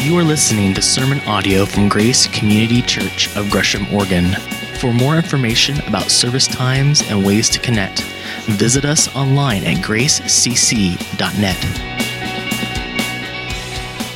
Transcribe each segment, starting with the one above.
You are listening to sermon audio from Grace Community Church of Gresham, Oregon. For more information about service times and ways to connect, visit us online at gracecc.net.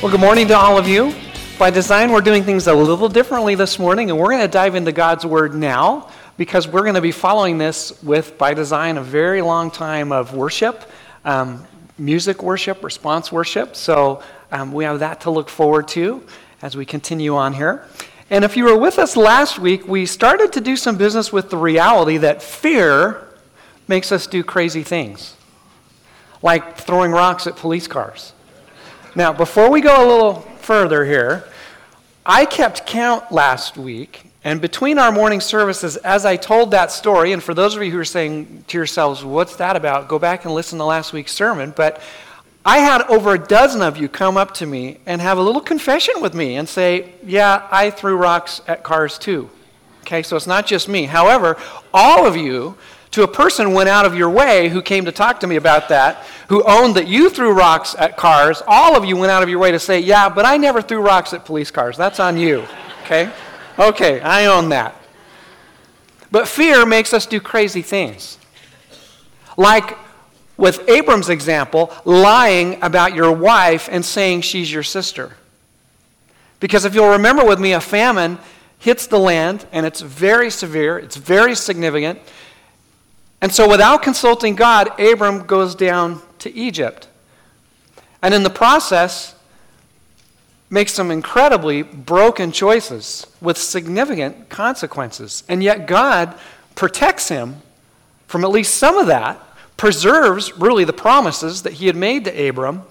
Well, good morning to all of you. By design, we're doing things a little differently this morning, and we're going to dive into God's Word now because we're going to be following this with, by design, a very long time of worship, um, music worship, response worship. So um, we have that to look forward to as we continue on here. And if you were with us last week, we started to do some business with the reality that fear makes us do crazy things, like throwing rocks at police cars. Now, before we go a little further here, I kept count last week, and between our morning services, as I told that story, and for those of you who are saying to yourselves, what's that about? Go back and listen to last week's sermon. But I had over a dozen of you come up to me and have a little confession with me and say, Yeah, I threw rocks at cars too. Okay, so it's not just me. However, all of you, to a person went out of your way who came to talk to me about that, who owned that you threw rocks at cars, all of you went out of your way to say, Yeah, but I never threw rocks at police cars. That's on you. Okay? Okay, I own that. But fear makes us do crazy things. Like with Abram's example, lying about your wife and saying she's your sister. Because if you'll remember with me, a famine hits the land and it's very severe, it's very significant. And so, without consulting God, Abram goes down to Egypt. And in the process, makes some incredibly broken choices with significant consequences. And yet, God protects him from at least some of that, preserves really the promises that he had made to Abram.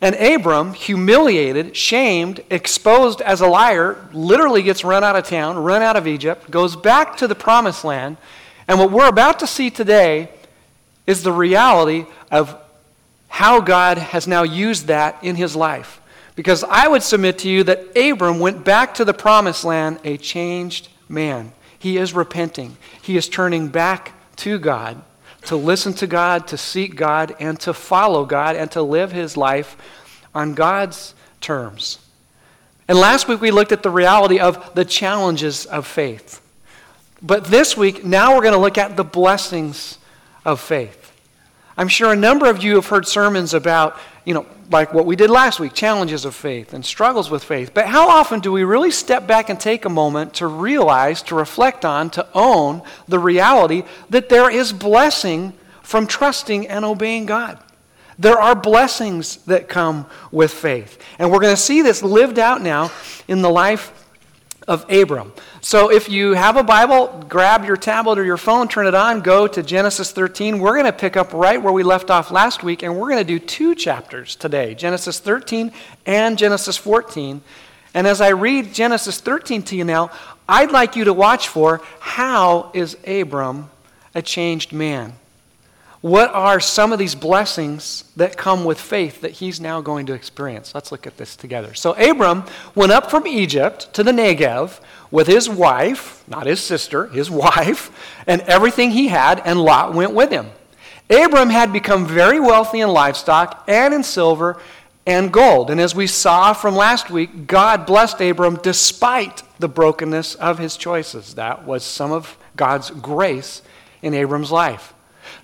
And Abram, humiliated, shamed, exposed as a liar, literally gets run out of town, run out of Egypt, goes back to the promised land. And what we're about to see today is the reality of how God has now used that in his life. Because I would submit to you that Abram went back to the promised land a changed man. He is repenting, he is turning back to God, to listen to God, to seek God, and to follow God, and to live his life on God's terms. And last week we looked at the reality of the challenges of faith. But this week, now we're going to look at the blessings of faith. I'm sure a number of you have heard sermons about, you know, like what we did last week challenges of faith and struggles with faith. But how often do we really step back and take a moment to realize, to reflect on, to own the reality that there is blessing from trusting and obeying God? There are blessings that come with faith. And we're going to see this lived out now in the life of Abram. So if you have a Bible, grab your tablet or your phone, turn it on, go to Genesis 13. We're going to pick up right where we left off last week, and we're going to do two chapters today Genesis 13 and Genesis 14. And as I read Genesis 13 to you now, I'd like you to watch for how is Abram a changed man? What are some of these blessings that come with faith that he's now going to experience? Let's look at this together. So, Abram went up from Egypt to the Negev with his wife, not his sister, his wife, and everything he had, and Lot went with him. Abram had become very wealthy in livestock and in silver and gold. And as we saw from last week, God blessed Abram despite the brokenness of his choices. That was some of God's grace in Abram's life.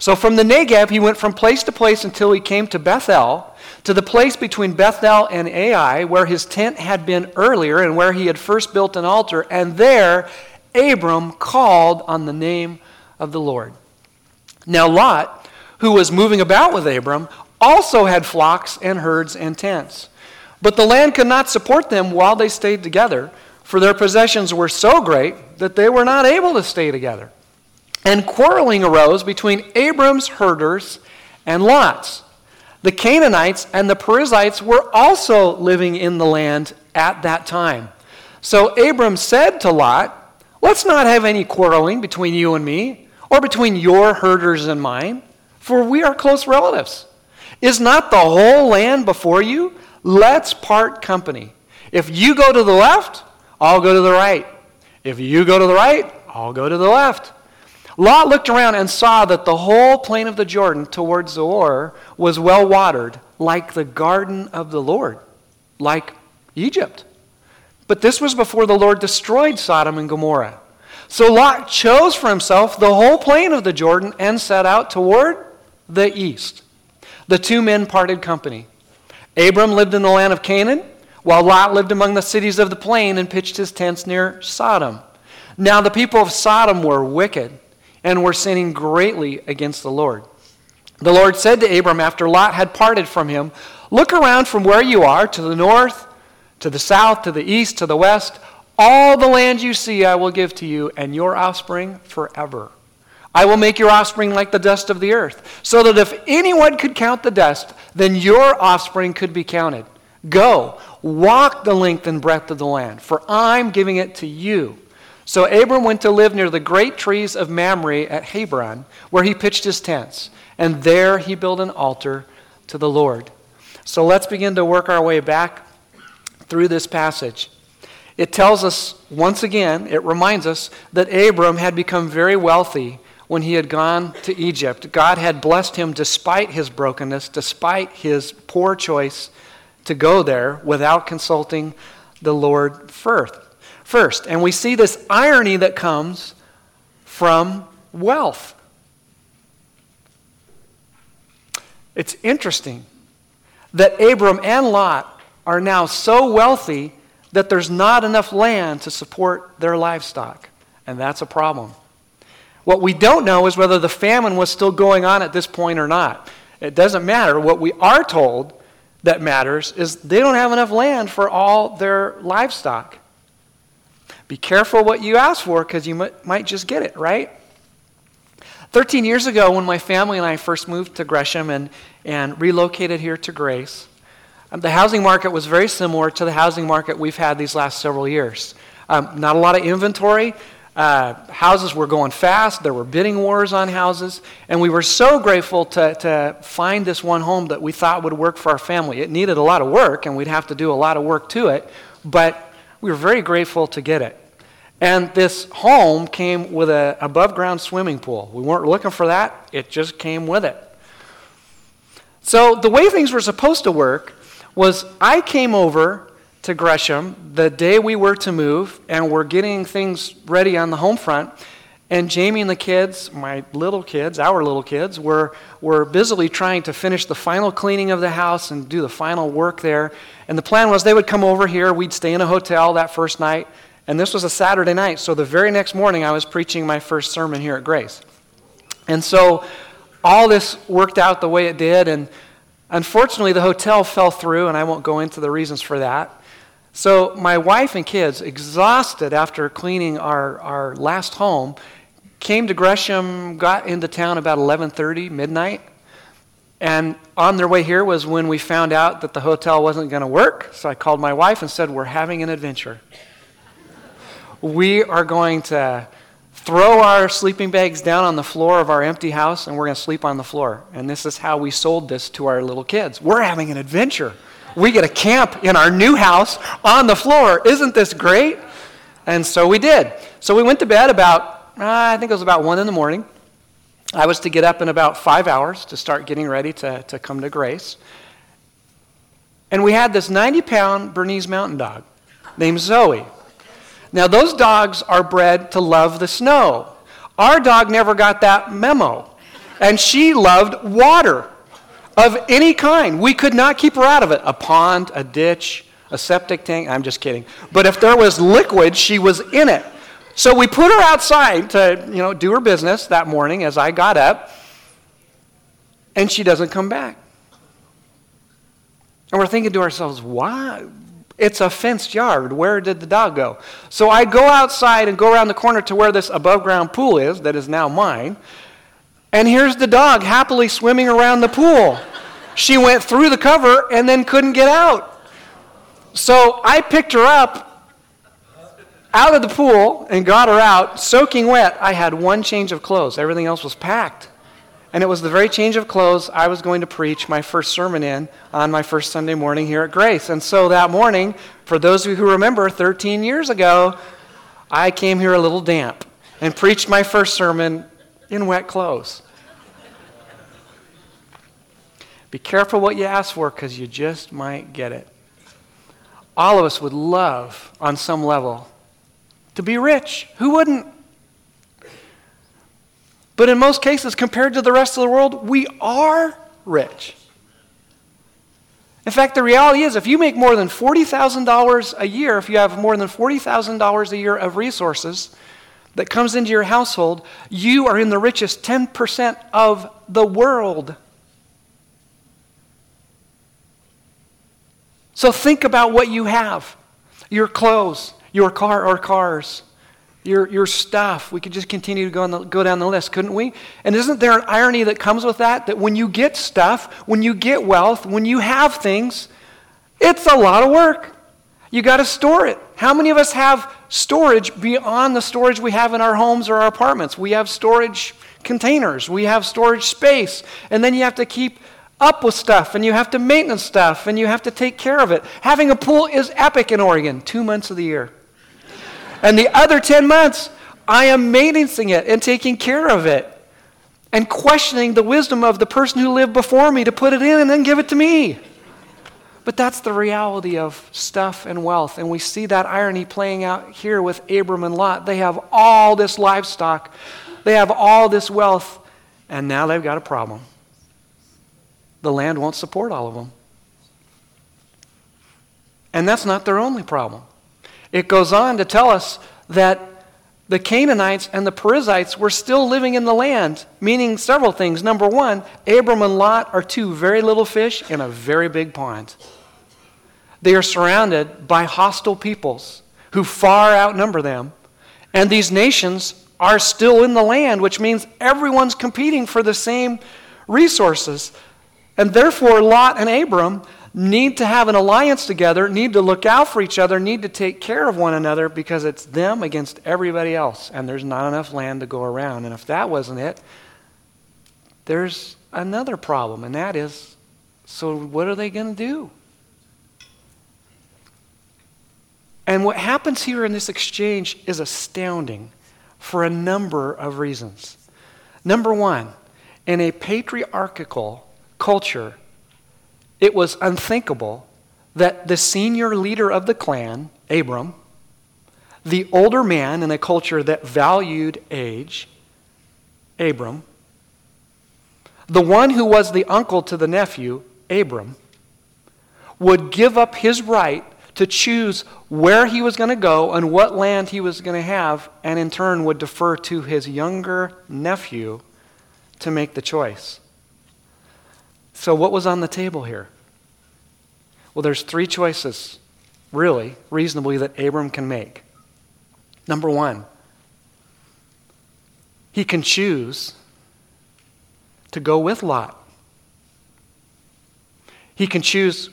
So from the Negev, he went from place to place until he came to Bethel, to the place between Bethel and Ai, where his tent had been earlier and where he had first built an altar. And there, Abram called on the name of the Lord. Now, Lot, who was moving about with Abram, also had flocks and herds and tents. But the land could not support them while they stayed together, for their possessions were so great that they were not able to stay together. And quarreling arose between Abram's herders and Lot's. The Canaanites and the Perizzites were also living in the land at that time. So Abram said to Lot, Let's not have any quarreling between you and me, or between your herders and mine, for we are close relatives. Is not the whole land before you? Let's part company. If you go to the left, I'll go to the right. If you go to the right, I'll go to the left. Lot looked around and saw that the whole plain of the Jordan towards Zoar was well watered, like the garden of the Lord, like Egypt. But this was before the Lord destroyed Sodom and Gomorrah. So Lot chose for himself the whole plain of the Jordan and set out toward the east. The two men parted company. Abram lived in the land of Canaan, while Lot lived among the cities of the plain and pitched his tents near Sodom. Now the people of Sodom were wicked and were sinning greatly against the Lord. The Lord said to Abram after Lot had parted from him, Look around from where you are to the north, to the south, to the east, to the west. All the land you see I will give to you and your offspring forever. I will make your offspring like the dust of the earth, so that if anyone could count the dust, then your offspring could be counted. Go, walk the length and breadth of the land, for I'm giving it to you. So Abram went to live near the great trees of Mamre at Hebron, where he pitched his tents, and there he built an altar to the Lord. So let's begin to work our way back through this passage. It tells us, once again, it reminds us that Abram had become very wealthy when he had gone to Egypt. God had blessed him despite his brokenness, despite his poor choice to go there without consulting the Lord first. First, and we see this irony that comes from wealth. It's interesting that Abram and Lot are now so wealthy that there's not enough land to support their livestock. And that's a problem. What we don't know is whether the famine was still going on at this point or not. It doesn't matter. What we are told that matters is they don't have enough land for all their livestock. Be careful what you ask for because you might just get it, right? 13 years ago, when my family and I first moved to Gresham and, and relocated here to Grace, um, the housing market was very similar to the housing market we've had these last several years. Um, not a lot of inventory. Uh, houses were going fast. There were bidding wars on houses. And we were so grateful to, to find this one home that we thought would work for our family. It needed a lot of work, and we'd have to do a lot of work to it. But we were very grateful to get it. And this home came with an above ground swimming pool. We weren't looking for that, it just came with it. So, the way things were supposed to work was I came over to Gresham the day we were to move, and we're getting things ready on the home front. And Jamie and the kids, my little kids, our little kids, were, were busily trying to finish the final cleaning of the house and do the final work there. And the plan was they would come over here, we'd stay in a hotel that first night. And this was a Saturday night, so the very next morning I was preaching my first sermon here at Grace. And so all this worked out the way it did, and Unfortunately, the hotel fell through, and I won't go into the reasons for that. So my wife and kids, exhausted after cleaning our, our last home, came to Gresham, got into town about 11:30 midnight, and on their way here was when we found out that the hotel wasn't going to work. So I called my wife and said, "We're having an adventure. We are going to throw our sleeping bags down on the floor of our empty house and we're going to sleep on the floor. And this is how we sold this to our little kids. We're having an adventure. We get a camp in our new house on the floor. Isn't this great? And so we did. So we went to bed about, uh, I think it was about 1 in the morning. I was to get up in about five hours to start getting ready to, to come to Grace. And we had this 90 pound Bernese mountain dog named Zoe. Now, those dogs are bred to love the snow. Our dog never got that memo. And she loved water of any kind. We could not keep her out of it. A pond, a ditch, a septic tank. I'm just kidding. But if there was liquid, she was in it. So we put her outside to, you know, do her business that morning as I got up, and she doesn't come back. And we're thinking to ourselves, why? It's a fenced yard. Where did the dog go? So I go outside and go around the corner to where this above ground pool is, that is now mine. And here's the dog happily swimming around the pool. She went through the cover and then couldn't get out. So I picked her up out of the pool and got her out, soaking wet. I had one change of clothes, everything else was packed. And it was the very change of clothes I was going to preach my first sermon in on my first Sunday morning here at Grace. And so that morning, for those of you who remember, 13 years ago, I came here a little damp and preached my first sermon in wet clothes. Be careful what you ask for because you just might get it. all of us would love, on some level, to be rich. Who wouldn't? But in most cases, compared to the rest of the world, we are rich. In fact, the reality is if you make more than $40,000 a year, if you have more than $40,000 a year of resources that comes into your household, you are in the richest 10% of the world. So think about what you have your clothes, your car or cars, your, your stuff. We could just continue to go, the, go down the list, couldn't we? And isn't there an irony that comes with that? That when you get stuff, when you get wealth, when you have things, it's a lot of work. You got to store it. How many of us have storage beyond the storage we have in our homes or our apartments? We have storage containers, we have storage space, and then you have to keep up with stuff and you have to maintenance stuff and you have to take care of it. Having a pool is epic in Oregon, two months of the year. And the other 10 months, I am maintaining it and taking care of it and questioning the wisdom of the person who lived before me to put it in and then give it to me. But that's the reality of stuff and wealth. And we see that irony playing out here with Abram and Lot. They have all this livestock, they have all this wealth, and now they've got a problem the land won't support all of them. And that's not their only problem. It goes on to tell us that the Canaanites and the Perizzites were still living in the land, meaning several things. Number one, Abram and Lot are two very little fish in a very big pond. They are surrounded by hostile peoples who far outnumber them. And these nations are still in the land, which means everyone's competing for the same resources. And therefore, Lot and Abram need to have an alliance together, need to look out for each other, need to take care of one another because it's them against everybody else. And there's not enough land to go around. And if that wasn't it, there's another problem, and that is so what are they going to do? And what happens here in this exchange is astounding for a number of reasons. Number one, in a patriarchal culture, it was unthinkable that the senior leader of the clan, Abram, the older man in a culture that valued age, Abram, the one who was the uncle to the nephew, Abram, would give up his right to choose where he was going to go and what land he was going to have, and in turn would defer to his younger nephew to make the choice. So, what was on the table here? Well, there's three choices, really, reasonably, that Abram can make. Number one, he can choose to go with Lot. He can choose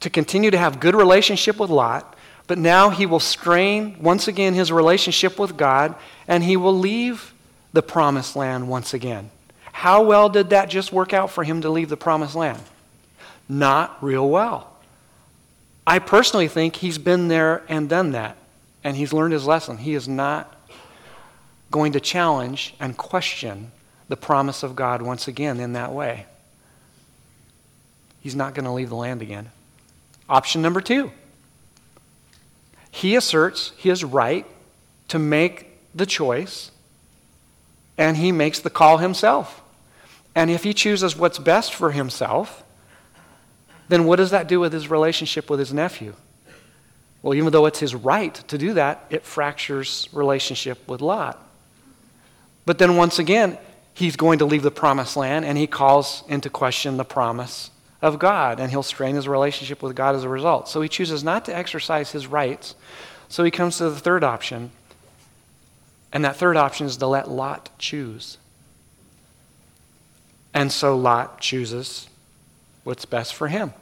to continue to have good relationship with Lot, but now he will strain once again his relationship with God and he will leave the promised land once again. How well did that just work out for him to leave the promised land? Not real well. I personally think he's been there and done that, and he's learned his lesson. He is not going to challenge and question the promise of God once again in that way. He's not going to leave the land again. Option number two he asserts his right to make the choice, and he makes the call himself. And if he chooses what's best for himself, then what does that do with his relationship with his nephew? Well, even though it's his right to do that, it fractures relationship with Lot. But then once again, he's going to leave the promised land and he calls into question the promise of God and he'll strain his relationship with God as a result. So he chooses not to exercise his rights. So he comes to the third option. And that third option is to let Lot choose. And so Lot chooses what's best for him.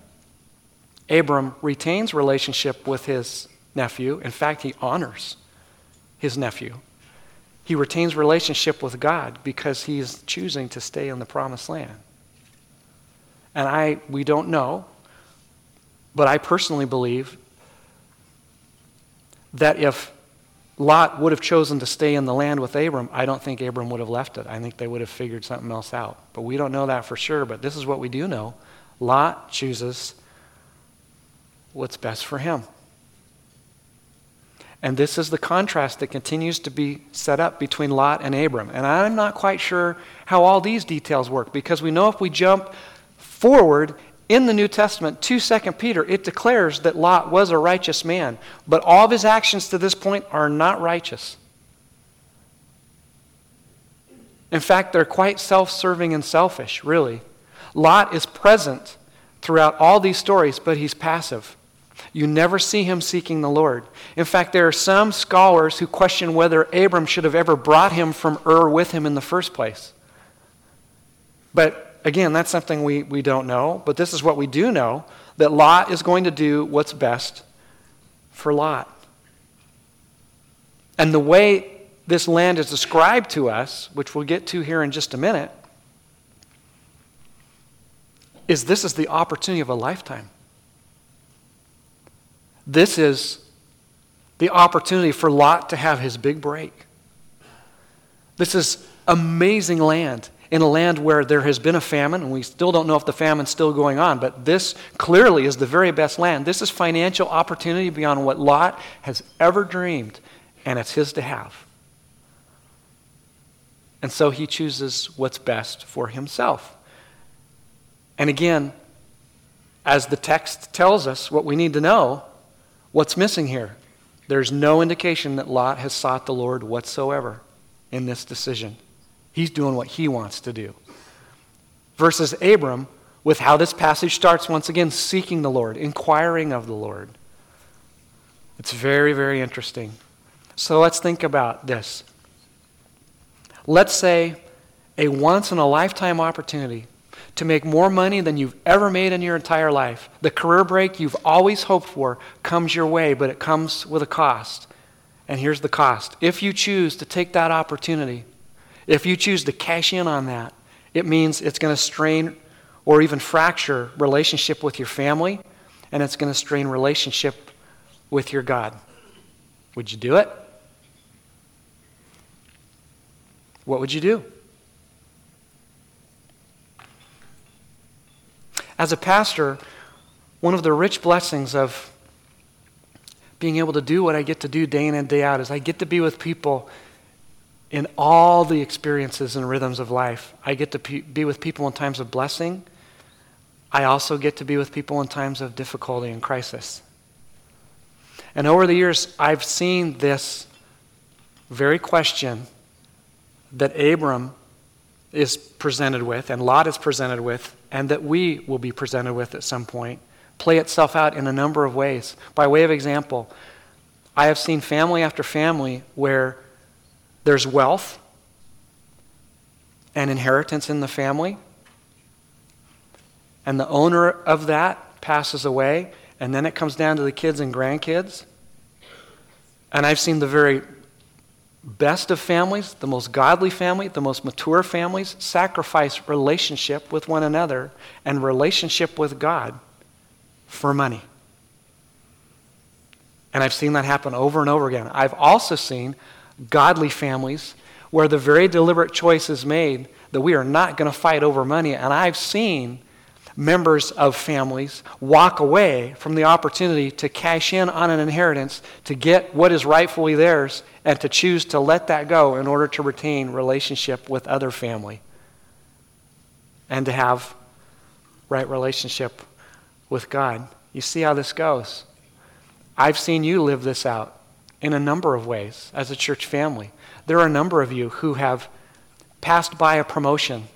Abram retains relationship with his nephew. In fact, he honors his nephew. He retains relationship with God because he's choosing to stay in the promised land. And I we don't know, but I personally believe that if Lot would have chosen to stay in the land with Abram, I don't think Abram would have left it. I think they would have figured something else out. But we don't know that for sure. But this is what we do know Lot chooses what's best for him. And this is the contrast that continues to be set up between Lot and Abram. And I'm not quite sure how all these details work because we know if we jump forward in the New Testament to 2 Peter, it declares that Lot was a righteous man. But all of his actions to this point are not righteous. In fact, they're quite self serving and selfish, really. Lot is present throughout all these stories, but he's passive. You never see him seeking the Lord. In fact, there are some scholars who question whether Abram should have ever brought him from Ur with him in the first place. But again, that's something we, we don't know. But this is what we do know that Lot is going to do what's best for Lot. And the way this land is described to us, which we'll get to here in just a minute, is this is the opportunity of a lifetime. This is the opportunity for Lot to have his big break. This is amazing land in a land where there has been a famine, and we still don't know if the famine's still going on, but this clearly is the very best land. This is financial opportunity beyond what Lot has ever dreamed, and it's his to have. And so he chooses what's best for himself. And again, as the text tells us what we need to know, what's missing here? There's no indication that Lot has sought the Lord whatsoever in this decision. He's doing what he wants to do. Versus Abram, with how this passage starts, once again, seeking the Lord, inquiring of the Lord. It's very, very interesting. So let's think about this. Let's say a once in a lifetime opportunity to make more money than you've ever made in your entire life. The career break you've always hoped for comes your way, but it comes with a cost. And here's the cost. If you choose to take that opportunity, if you choose to cash in on that, it means it's going to strain or even fracture relationship with your family, and it's going to strain relationship with your God. Would you do it? What would you do? As a pastor, one of the rich blessings of being able to do what I get to do day in and day out is I get to be with people in all the experiences and rhythms of life. I get to be with people in times of blessing. I also get to be with people in times of difficulty and crisis. And over the years, I've seen this very question that Abram is presented with and Lot is presented with and that we will be presented with at some point play itself out in a number of ways. By way of example, I have seen family after family where there's wealth and inheritance in the family, and the owner of that passes away, and then it comes down to the kids and grandkids. And I've seen the very best of families, the most godly family, the most mature families sacrifice relationship with one another and relationship with God for money. And I've seen that happen over and over again. I've also seen godly families where the very deliberate choice is made that we are not going to fight over money. And I've seen members of families walk away from the opportunity to cash in on an inheritance to get what is rightfully theirs and to choose to let that go in order to retain relationship with other family and to have right relationship with God. You see how this goes. I've seen you live this out in a number of ways as a church family. There are a number of you who have passed by a promotion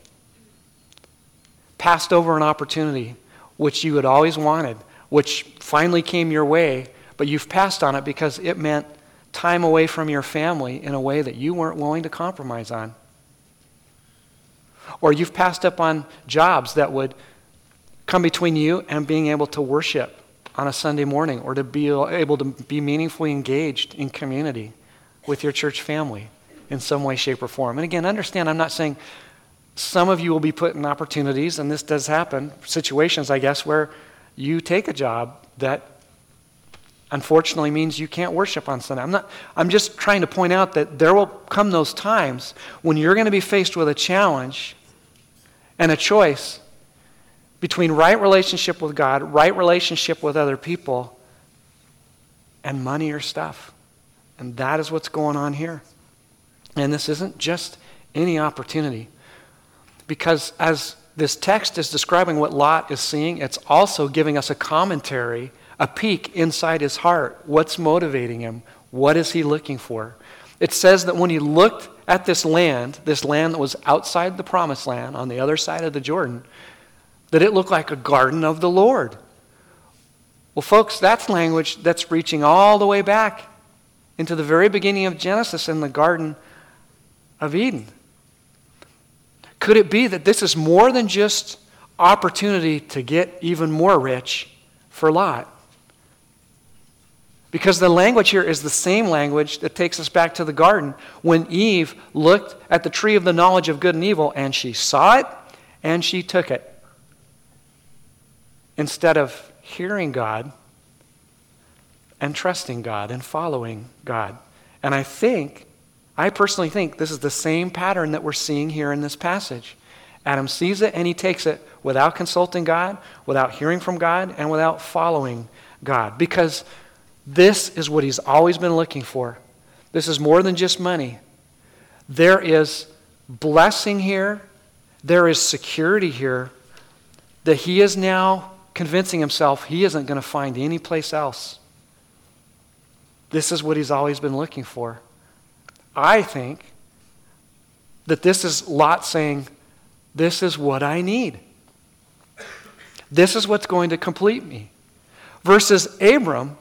passed over an opportunity which you had always wanted, which finally came your way, but you've passed on it because it meant time away from your family in a way that you weren't willing to compromise on. Or you've passed up on jobs that would come between you and being able to worship on a Sunday morning or to be able to be meaningfully engaged in community with your church family in some way, shape, or form. And again, understand, I'm not saying some of you will be put in opportunities, and this does happen, situations, I guess, where you take a job that unfortunately means you can't worship on Sunday. I'm, not, I'm just trying to point out that there will come those times when you're going to be faced with a challenge and a choice between right relationship with God, right relationship with other people, and money or stuff. And that is what's going on here. And this isn't just any opportunity. Because as this text is describing what Lot is seeing, it's also giving us a commentary, a peek inside his heart. What's motivating him? What is he looking for? It says that when he looked at this land, this land that was outside the promised land on the other side of the Jordan, that it looked like a garden of the Lord. Well, folks, that's language that's reaching all the way back into the very beginning of Genesis in the Garden of Eden. Could it be that this is more than just opportunity to get even more rich for Lot? Because the language here is the same language that takes us back to the garden when Eve looked at the tree of the knowledge of good and evil and she saw it and she took it. Instead of hearing God and trusting God and following God. And I think, I personally think, this is the same pattern that we're seeing here in this passage. Adam sees it and he takes it without consulting God, without hearing from God, and without following God. Because this is what he's always been looking for. This is more than just money. There is blessing here, there is security here that he is now convincing himself he isn't going to find any place else. This is what he's always been looking for. I think that this is Lot saying, This is what I need. This is what's going to complete me. Versus Abram,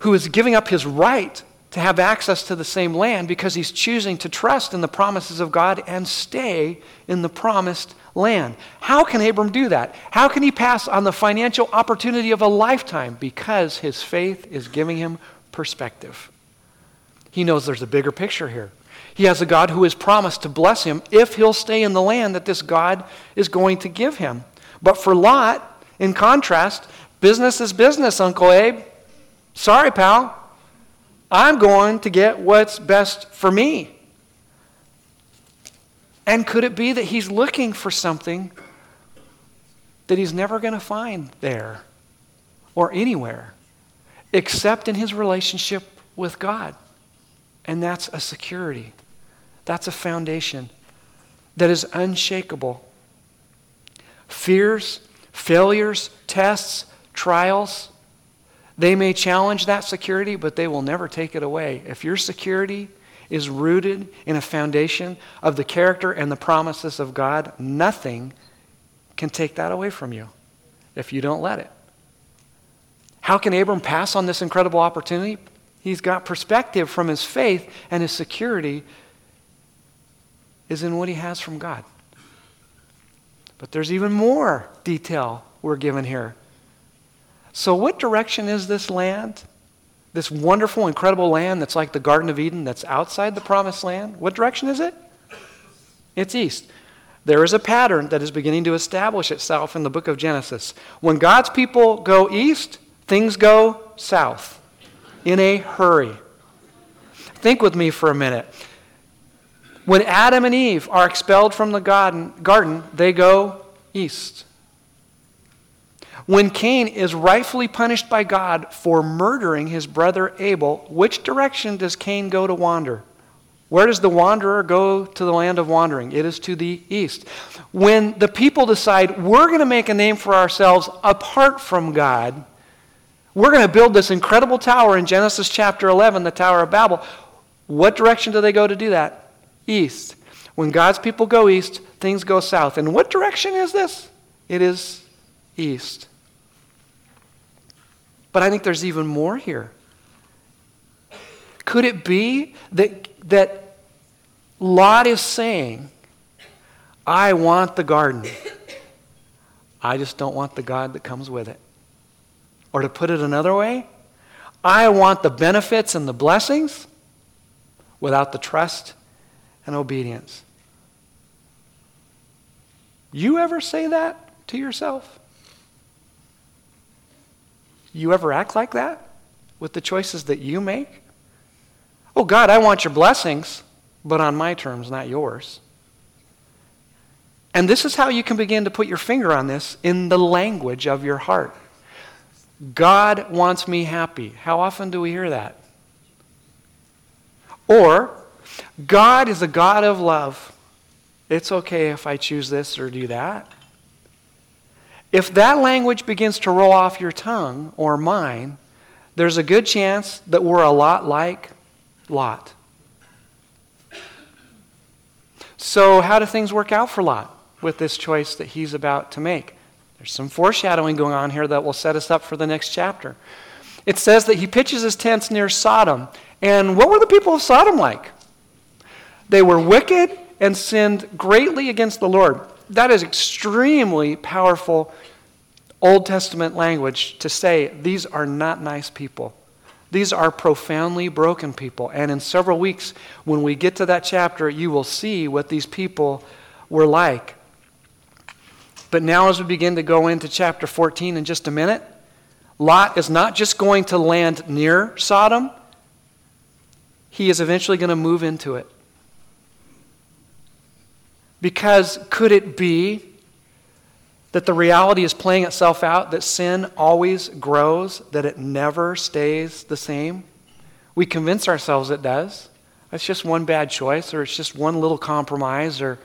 who is giving up his right to have access to the same land because he's choosing to trust in the promises of God and stay in the promised land. How can Abram do that? How can he pass on the financial opportunity of a lifetime? Because his faith is giving him perspective. He knows there's a bigger picture here. He has a God who has promised to bless him if he'll stay in the land that this God is going to give him. But for Lot, in contrast, business is business, Uncle Abe. Sorry, pal. I'm going to get what's best for me. And could it be that he's looking for something that he's never going to find there or anywhere except in his relationship with God? And that's a security, that's a foundation that is unshakable. Fears, failures, tests, trials, they may challenge that security, but they will never take it away. If your security is rooted in a foundation of the character and the promises of God, nothing can take that away from you if you don't let it. How can Abram pass on this incredible opportunity? He's got perspective from his faith, and his security is in what he has from God. But there's even more detail we're given here. So, what direction is this land? This wonderful, incredible land that's like the Garden of Eden that's outside the promised land? What direction is it? It's east. There is a pattern that is beginning to establish itself in the book of Genesis. When God's people go east, things go south in a hurry. Think with me for a minute. When Adam and Eve are expelled from the garden, they go east. When Cain is rightfully punished by God for murdering his brother Abel, which direction does Cain go to wander? Where does the wanderer go to the land of wandering? It is to the east. When the people decide we're going to make a name for ourselves apart from God, we're going to build this incredible tower in Genesis chapter 11, the Tower of Babel. What direction do they go to do that? East. When God's people go east, things go south. And what direction is this? It is east. But I think there's even more here. Could it be that, that Lot is saying, I want the garden. I just don't want the God that comes with it. Or to put it another way, I want the benefits and the blessings without the trust and obedience. You ever say that to yourself? You ever act like that with the choices that you make? Oh, God, I want your blessings, but on my terms, not yours. And this is how you can begin to put your finger on this in the language of your heart. God wants me happy. How often do we hear that? Or, God is a God of love. It's okay if I choose this or do that. If that language begins to roll off your tongue or mine, there's a good chance that we're a lot like Lot. So, how do things work out for Lot with this choice that he's about to make? There's some foreshadowing going on here that will set us up for the next chapter. It says that he pitches his tents near Sodom. And what were the people of Sodom like? They were wicked and sinned greatly against the Lord. That is extremely powerful Old Testament language to say these are not nice people. These are profoundly broken people. And in several weeks, when we get to that chapter, you will see what these people were like. But now, as we begin to go into chapter 14 in just a minute, Lot is not just going to land near Sodom, he is eventually going to move into it. Because could it be that the reality is playing itself out, that sin always grows, that it never stays the same? We convince ourselves it does. It's just one bad choice, or it's just one little compromise, or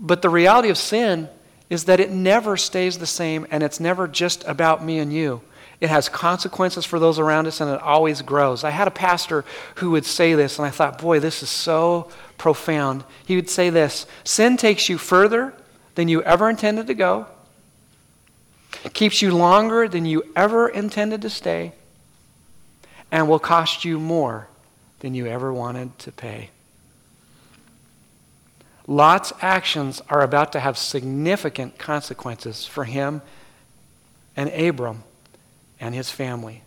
but the reality of sin is that it never stays the same and it's never just about me and you. It has consequences for those around us and it always grows. I had a pastor who would say this, and I thought, boy, this is so profound. He would say this Sin takes you further than you ever intended to go, keeps you longer than you ever intended to stay, and will cost you more than you ever wanted to pay. Lot's actions are about to have significant consequences for him and Abram and his family.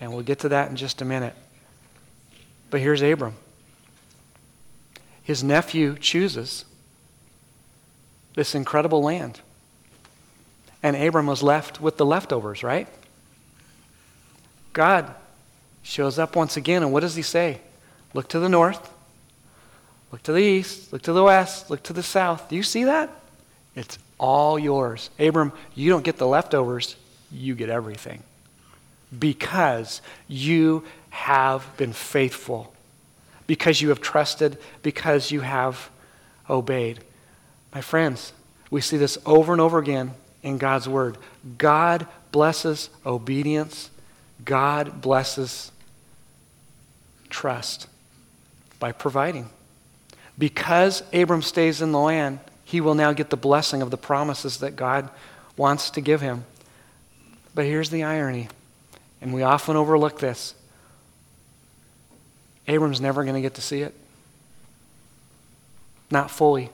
And we'll get to that in just a minute. But here's Abram. His nephew chooses this incredible land. And Abram was left with the leftovers, right? God shows up once again, and what does he say? Look to the north, look to the east, look to the west, look to the south. Do you see that? It's all yours. Abram, you don't get the leftovers, you get everything. Because you have been faithful, because you have trusted, because you have obeyed. My friends, we see this over and over again in God's Word. God blesses obedience, God blesses trust by providing. Because Abram stays in the land, he will now get the blessing of the promises that God wants to give him. But here's the irony, and we often overlook this Abram's never going to get to see it. Not fully.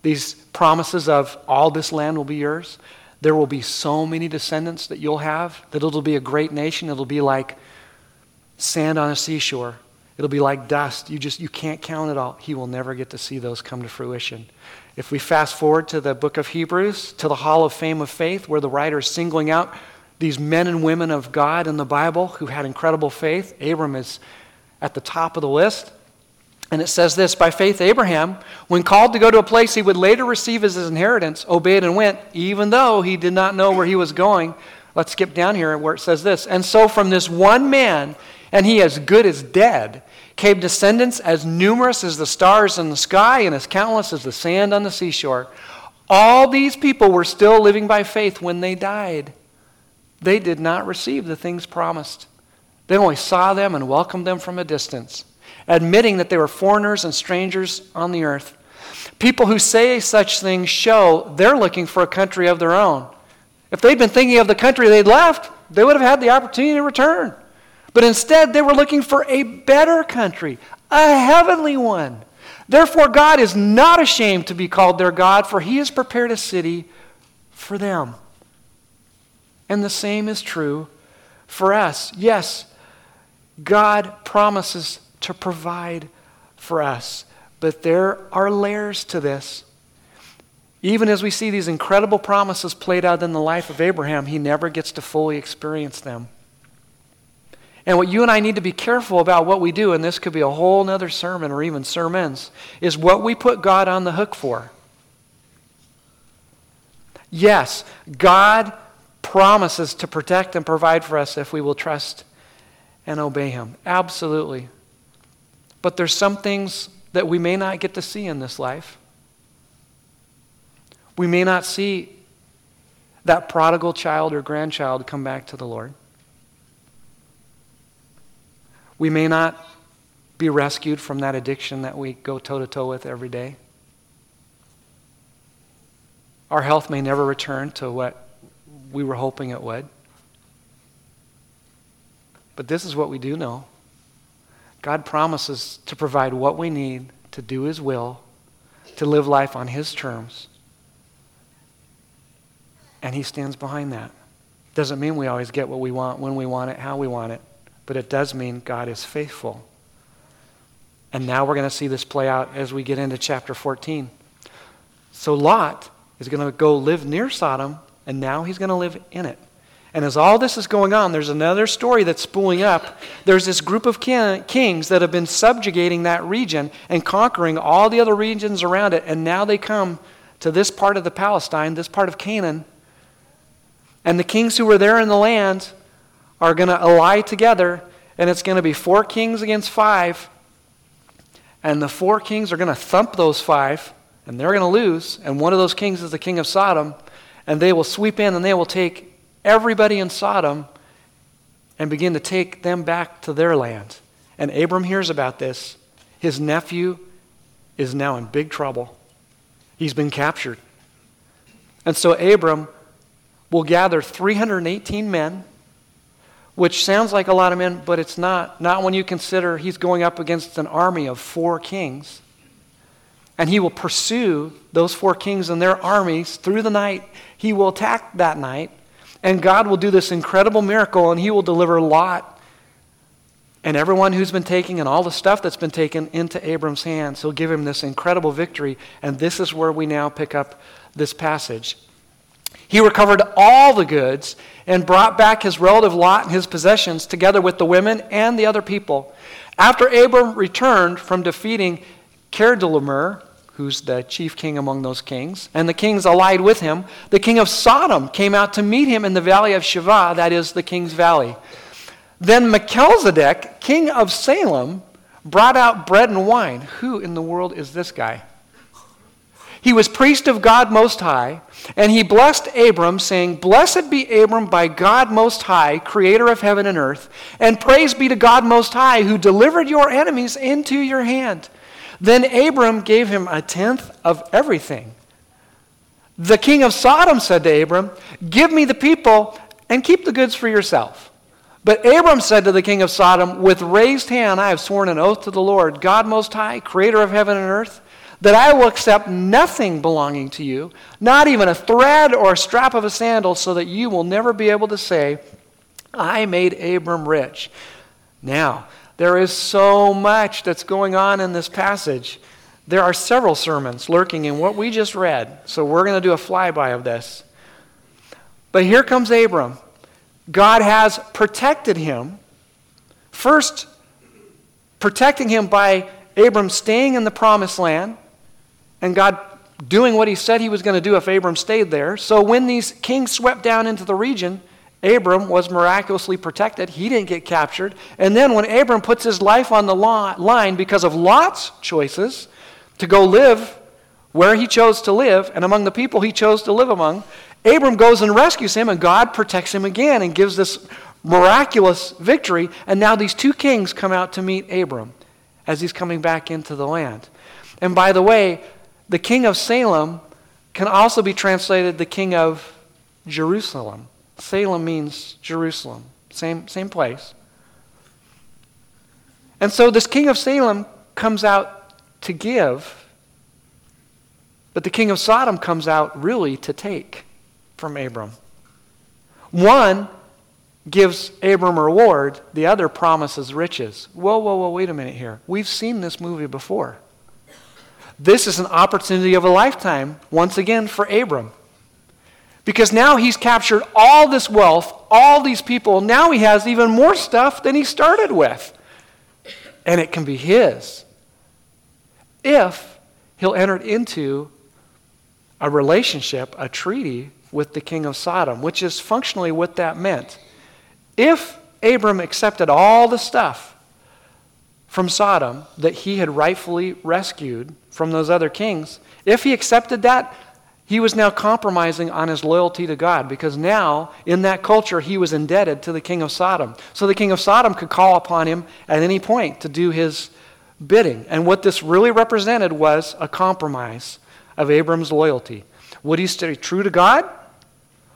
These promises of all this land will be yours. There will be so many descendants that you'll have that it'll be a great nation. It'll be like sand on a seashore. It'll be like dust. You just you can't count it all. He will never get to see those come to fruition. If we fast forward to the book of Hebrews, to the Hall of Fame of Faith, where the writer is singling out these men and women of God in the Bible who had incredible faith, Abram is at the top of the list. And it says this By faith, Abraham, when called to go to a place he would later receive as his inheritance, obeyed and went, even though he did not know where he was going. Let's skip down here where it says this. And so from this one man, and he as good as dead, came descendants as numerous as the stars in the sky and as countless as the sand on the seashore. All these people were still living by faith when they died. They did not receive the things promised, they only saw them and welcomed them from a distance admitting that they were foreigners and strangers on the earth. People who say such things show they're looking for a country of their own. If they'd been thinking of the country they'd left, they would have had the opportunity to return. But instead, they were looking for a better country, a heavenly one. Therefore, God is not ashamed to be called their God, for he has prepared a city for them. And the same is true for us. Yes, God promises to provide for us. But there are layers to this. Even as we see these incredible promises played out in the life of Abraham, he never gets to fully experience them. And what you and I need to be careful about what we do, and this could be a whole other sermon or even sermons, is what we put God on the hook for. Yes, God promises to protect and provide for us if we will trust and obey Him. Absolutely. But there's some things that we may not get to see in this life. We may not see that prodigal child or grandchild come back to the Lord. We may not be rescued from that addiction that we go toe to toe with every day. Our health may never return to what we were hoping it would. But this is what we do know God promises to provide what we need to do His will, to live life on His terms. And He stands behind that. Doesn't mean we always get what we want, when we want it, how we want it, but it does mean God is faithful. And now we're going to see this play out as we get into chapter 14. So Lot is going to go live near Sodom, and now he's going to live in it. And as all this is going on, there's another story that's spooling up. There's this group of king, kings that have been subjugating that region and conquering all the other regions around it, and now they come to this part of the Palestine, this part of Canaan. And the kings who were there in the land are going to ally together, and it's going to be four kings against five. And the four kings are going to thump those five, and they're going to lose. And one of those kings is the king of Sodom. And they will sweep in and they will take everybody in Sodom and begin to take them back to their land. And Abram hears about this. His nephew is now in big trouble. He's been captured. And so Abram will gather 318 men, which sounds like a lot of men, but it's not. Not when you consider he's going up against an army of four kings. And he will pursue those four kings and their armies through the night. He will attack that night. And God will do this incredible miracle, and he will deliver Lot and everyone who's been taken and all the stuff that's been taken into Abram's hands. He'll give him this incredible victory. And this is where we now pick up this passage. He recovered all the goods and brought back his relative Lot and his possessions together with the women and the other people. After Abram returned from defeating Chedorlaomer, who's the chief king among those kings, and the kings allied with him, the king of Sodom came out to meet him in the valley of Shaveh, that is the king's valley. Then Melchizedek, king of Salem, brought out bread and wine. Who in the world is this guy? He was priest of God Most High, and he blessed Abram, saying, Blessed be Abram by God Most High, creator of heaven and earth, and praise be to God Most High, who delivered your enemies into your hand. Then Abram gave him a tenth of everything. The king of Sodom said to Abram, Give me the people and keep the goods for yourself. But Abram said to the king of Sodom, With raised hand I have sworn an oath to the Lord, God Most High, creator of heaven and earth, that I will accept nothing belonging to you, not even a thread or a strap of a sandal, so that you will never be able to say, I made Abram rich. Now, there is so much that's going on in this passage. There are several sermons lurking in what we just read, so we're going to do a flyby of this. But here comes Abram. God has protected him. First, protecting him by Abram staying in the promised land and God doing what he said he was going to do if Abram stayed there. So when these kings swept down into the region, Abram was miraculously protected. He didn't get captured. And then when Abram puts his life on the line because of Lot's choices to go live where he chose to live and among the people he chose to live among, Abram goes and rescues him, and God protects him again and gives this miraculous victory. And now these two kings come out to meet Abram as he's coming back into the land. And by the way, the king of Salem can also be translated the king of Jerusalem. Salem means Jerusalem, same, same place. And so this king of Salem comes out to give, but the king of Sodom comes out really to take from Abram. One gives Abram a reward, the other promises riches. Whoa, whoa, whoa, wait a minute here. We've seen this movie before. This is an opportunity of a lifetime, once again, for Abram. Because now he's captured all this wealth, all these people. Now he has even more stuff than he started with. And it can be his if he'll enter into a relationship, a treaty with the king of Sodom, which is functionally what that meant. If Abram accepted all the stuff from Sodom that he had rightfully rescued from those other kings, if he accepted that, he was now compromising on his loyalty to God because now, in that culture, he was indebted to the king of Sodom. So the king of Sodom could call upon him at any point to do his bidding. And what this really represented was a compromise of Abram's loyalty. Would he stay true to God?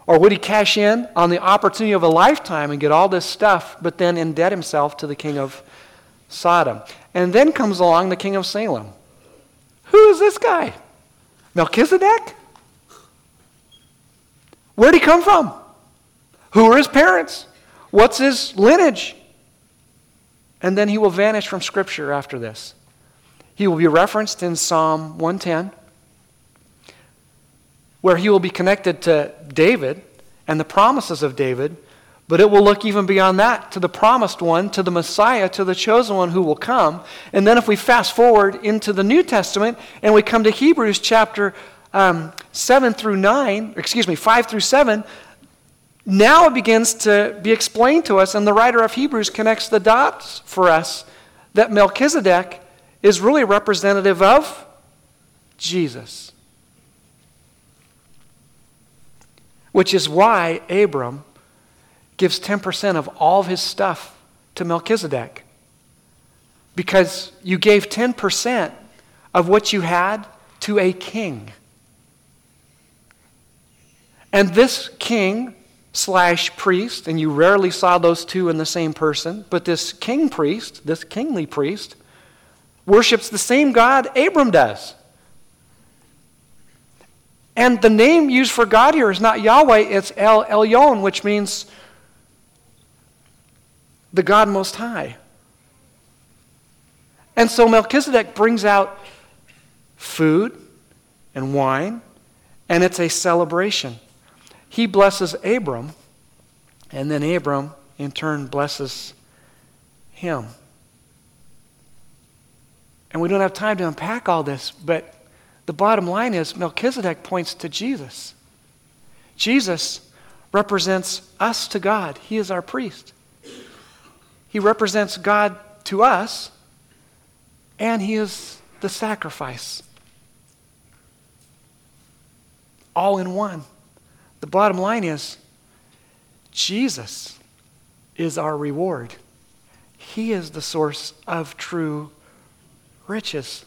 Or would he cash in on the opportunity of a lifetime and get all this stuff, but then indebt himself to the king of Sodom? And then comes along the king of Salem. Who is this guy? Melchizedek? Where'd he come from? Who are his parents? What's his lineage? And then he will vanish from Scripture after this. He will be referenced in Psalm 110, where he will be connected to David and the promises of David, but it will look even beyond that to the promised one, to the Messiah, to the chosen one who will come. And then if we fast forward into the New Testament and we come to Hebrews chapter um, 7 through 9, excuse me, 5 through 7, now it begins to be explained to us, and the writer of Hebrews connects the dots for us that Melchizedek is really representative of Jesus. Which is why Abram gives 10% of all of his stuff to Melchizedek. Because you gave 10% of what you had to a king. And this king slash priest, and you rarely saw those two in the same person, but this king priest, this kingly priest, worships the same God Abram does. And the name used for God here is not Yahweh, it's El Elyon, which means the God Most High. And so Melchizedek brings out food and wine, and it's a celebration. He blesses Abram, and then Abram, in turn, blesses him. And we don't have time to unpack all this, but the bottom line is Melchizedek points to Jesus. Jesus represents us to God, He is our priest. He represents God to us, and He is the sacrifice. All in one. The bottom line is Jesus is our reward. He is the source of true riches.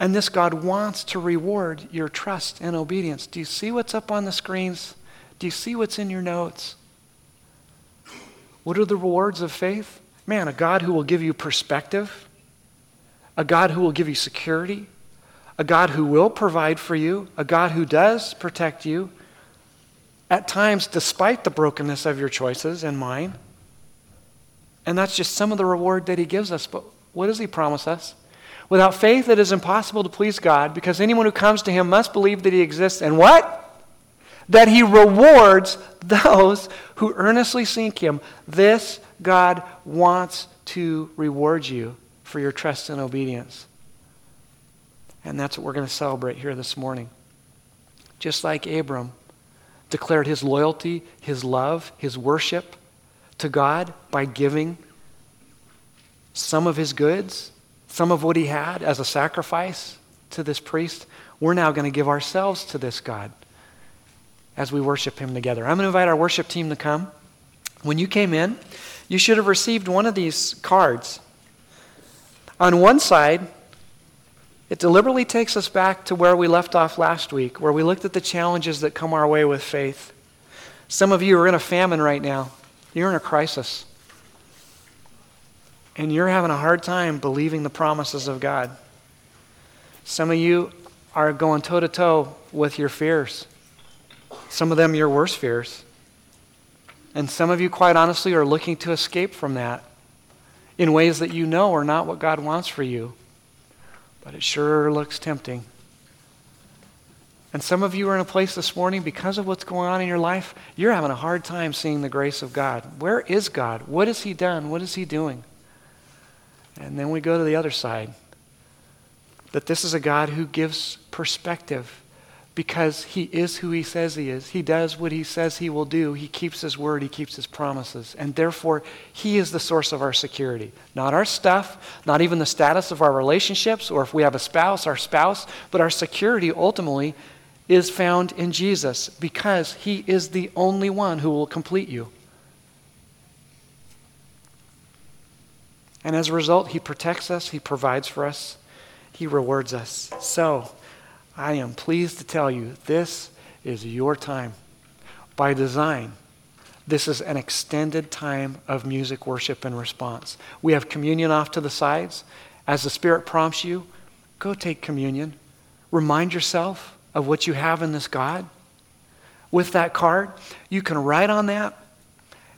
And this God wants to reward your trust and obedience. Do you see what's up on the screens? Do you see what's in your notes? What are the rewards of faith? Man, a God who will give you perspective, a God who will give you security, a God who will provide for you, a God who does protect you, at times despite the brokenness of your choices and mine. And that's just some of the reward that He gives us. But what does He promise us? Without faith, it is impossible to please God because anyone who comes to Him must believe that He exists and what? That He rewards those who earnestly seek Him. This God wants to reward you for your trust and obedience. And that's what we're going to celebrate here this morning. Just like Abram declared his loyalty, his love, his worship to God by giving some of his goods, some of what he had as a sacrifice to this priest, we're now going to give ourselves to this God as we worship him together. I'm going to invite our worship team to come. When you came in, you should have received one of these cards. On one side, it deliberately takes us back to where we left off last week, where we looked at the challenges that come our way with faith. Some of you are in a famine right now, you're in a crisis. And you're having a hard time believing the promises of God. Some of you are going toe to toe with your fears. Some of them, your worst fears. And some of you, quite honestly, are looking to escape from that in ways that you know are not what God wants for you but it sure looks tempting. And some of you are in a place this morning because of what's going on in your life, you're having a hard time seeing the grace of God. Where is God? What has He done? What is He doing? And then we go to the other side that this is a God who gives perspective because he is who he says he is. He does what he says he will do. He keeps his word, he keeps his promises. And therefore, he is the source of our security. Not our stuff, not even the status of our relationships, or if we have a spouse, our spouse, but our security ultimately is found in Jesus because he is the only one who will complete you. And as a result, he protects us, he provides for us, he rewards us. So, I am pleased to tell you this is your time. By design, this is an extended time of music, worship, and response. We have communion off to the sides. As the Spirit prompts you, go take communion. Remind yourself of what you have in this God. With that card, you can write on that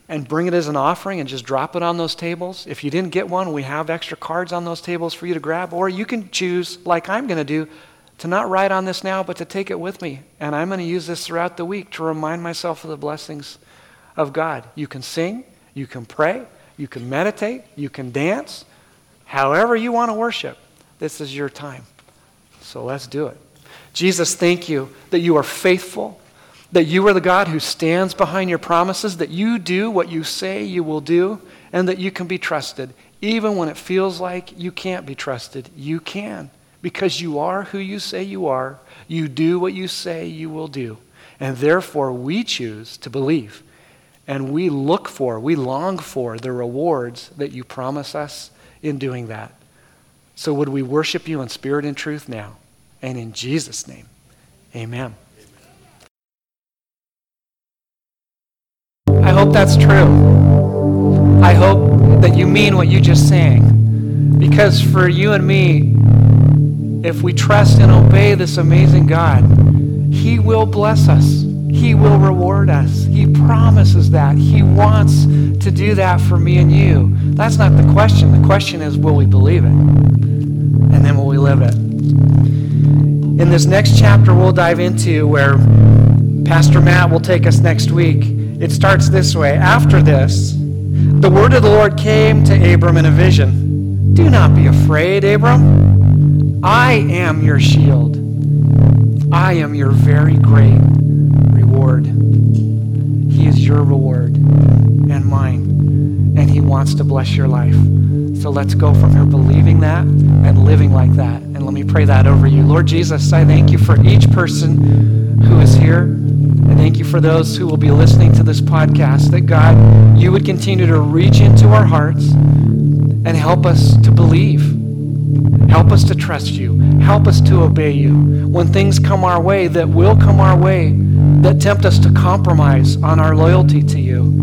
and bring it as an offering and just drop it on those tables. If you didn't get one, we have extra cards on those tables for you to grab. Or you can choose, like I'm going to do, to not write on this now, but to take it with me. And I'm going to use this throughout the week to remind myself of the blessings of God. You can sing, you can pray, you can meditate, you can dance, however you want to worship. This is your time. So let's do it. Jesus, thank you that you are faithful, that you are the God who stands behind your promises, that you do what you say you will do, and that you can be trusted. Even when it feels like you can't be trusted, you can because you are who you say you are. You do what you say you will do. And therefore, we choose to believe. And we look for, we long for the rewards that you promise us in doing that. So, would we worship you in spirit and truth now? And in Jesus' name, amen. I hope that's true. I hope that you mean what you just sang. Because for you and me, if we trust and obey this amazing God, He will bless us. He will reward us. He promises that. He wants to do that for me and you. That's not the question. The question is, will we believe it? And then will we live it? In this next chapter, we'll dive into where Pastor Matt will take us next week. It starts this way After this, the word of the Lord came to Abram in a vision. Do not be afraid, Abram. I am your shield. I am your very great reward. He is your reward and mine, and He wants to bless your life. So let's go from here believing that and living like that. And let me pray that over you. Lord Jesus, I thank you for each person who is here. I thank you for those who will be listening to this podcast, that God, you would continue to reach into our hearts and help us to believe Help us to trust you. Help us to obey you. When things come our way that will come our way, that tempt us to compromise on our loyalty to you,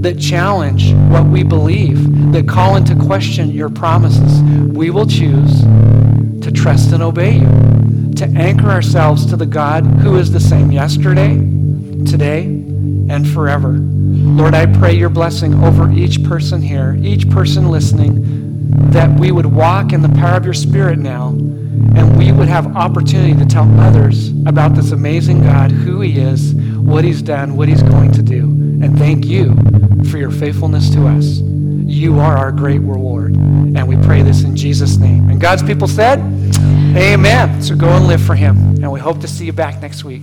that challenge what we believe, that call into question your promises, we will choose to trust and obey you, to anchor ourselves to the God who is the same yesterday, today, and forever. Lord, I pray your blessing over each person here, each person listening that we would walk in the power of your Spirit now, and we would have opportunity to tell others about this amazing God, who He is, what He's done, what He's going to do. And thank you for your faithfulness to us. You are our great reward. And we pray this in Jesus' name. And God's people said, Amen. So go and live for Him. And we hope to see you back next week.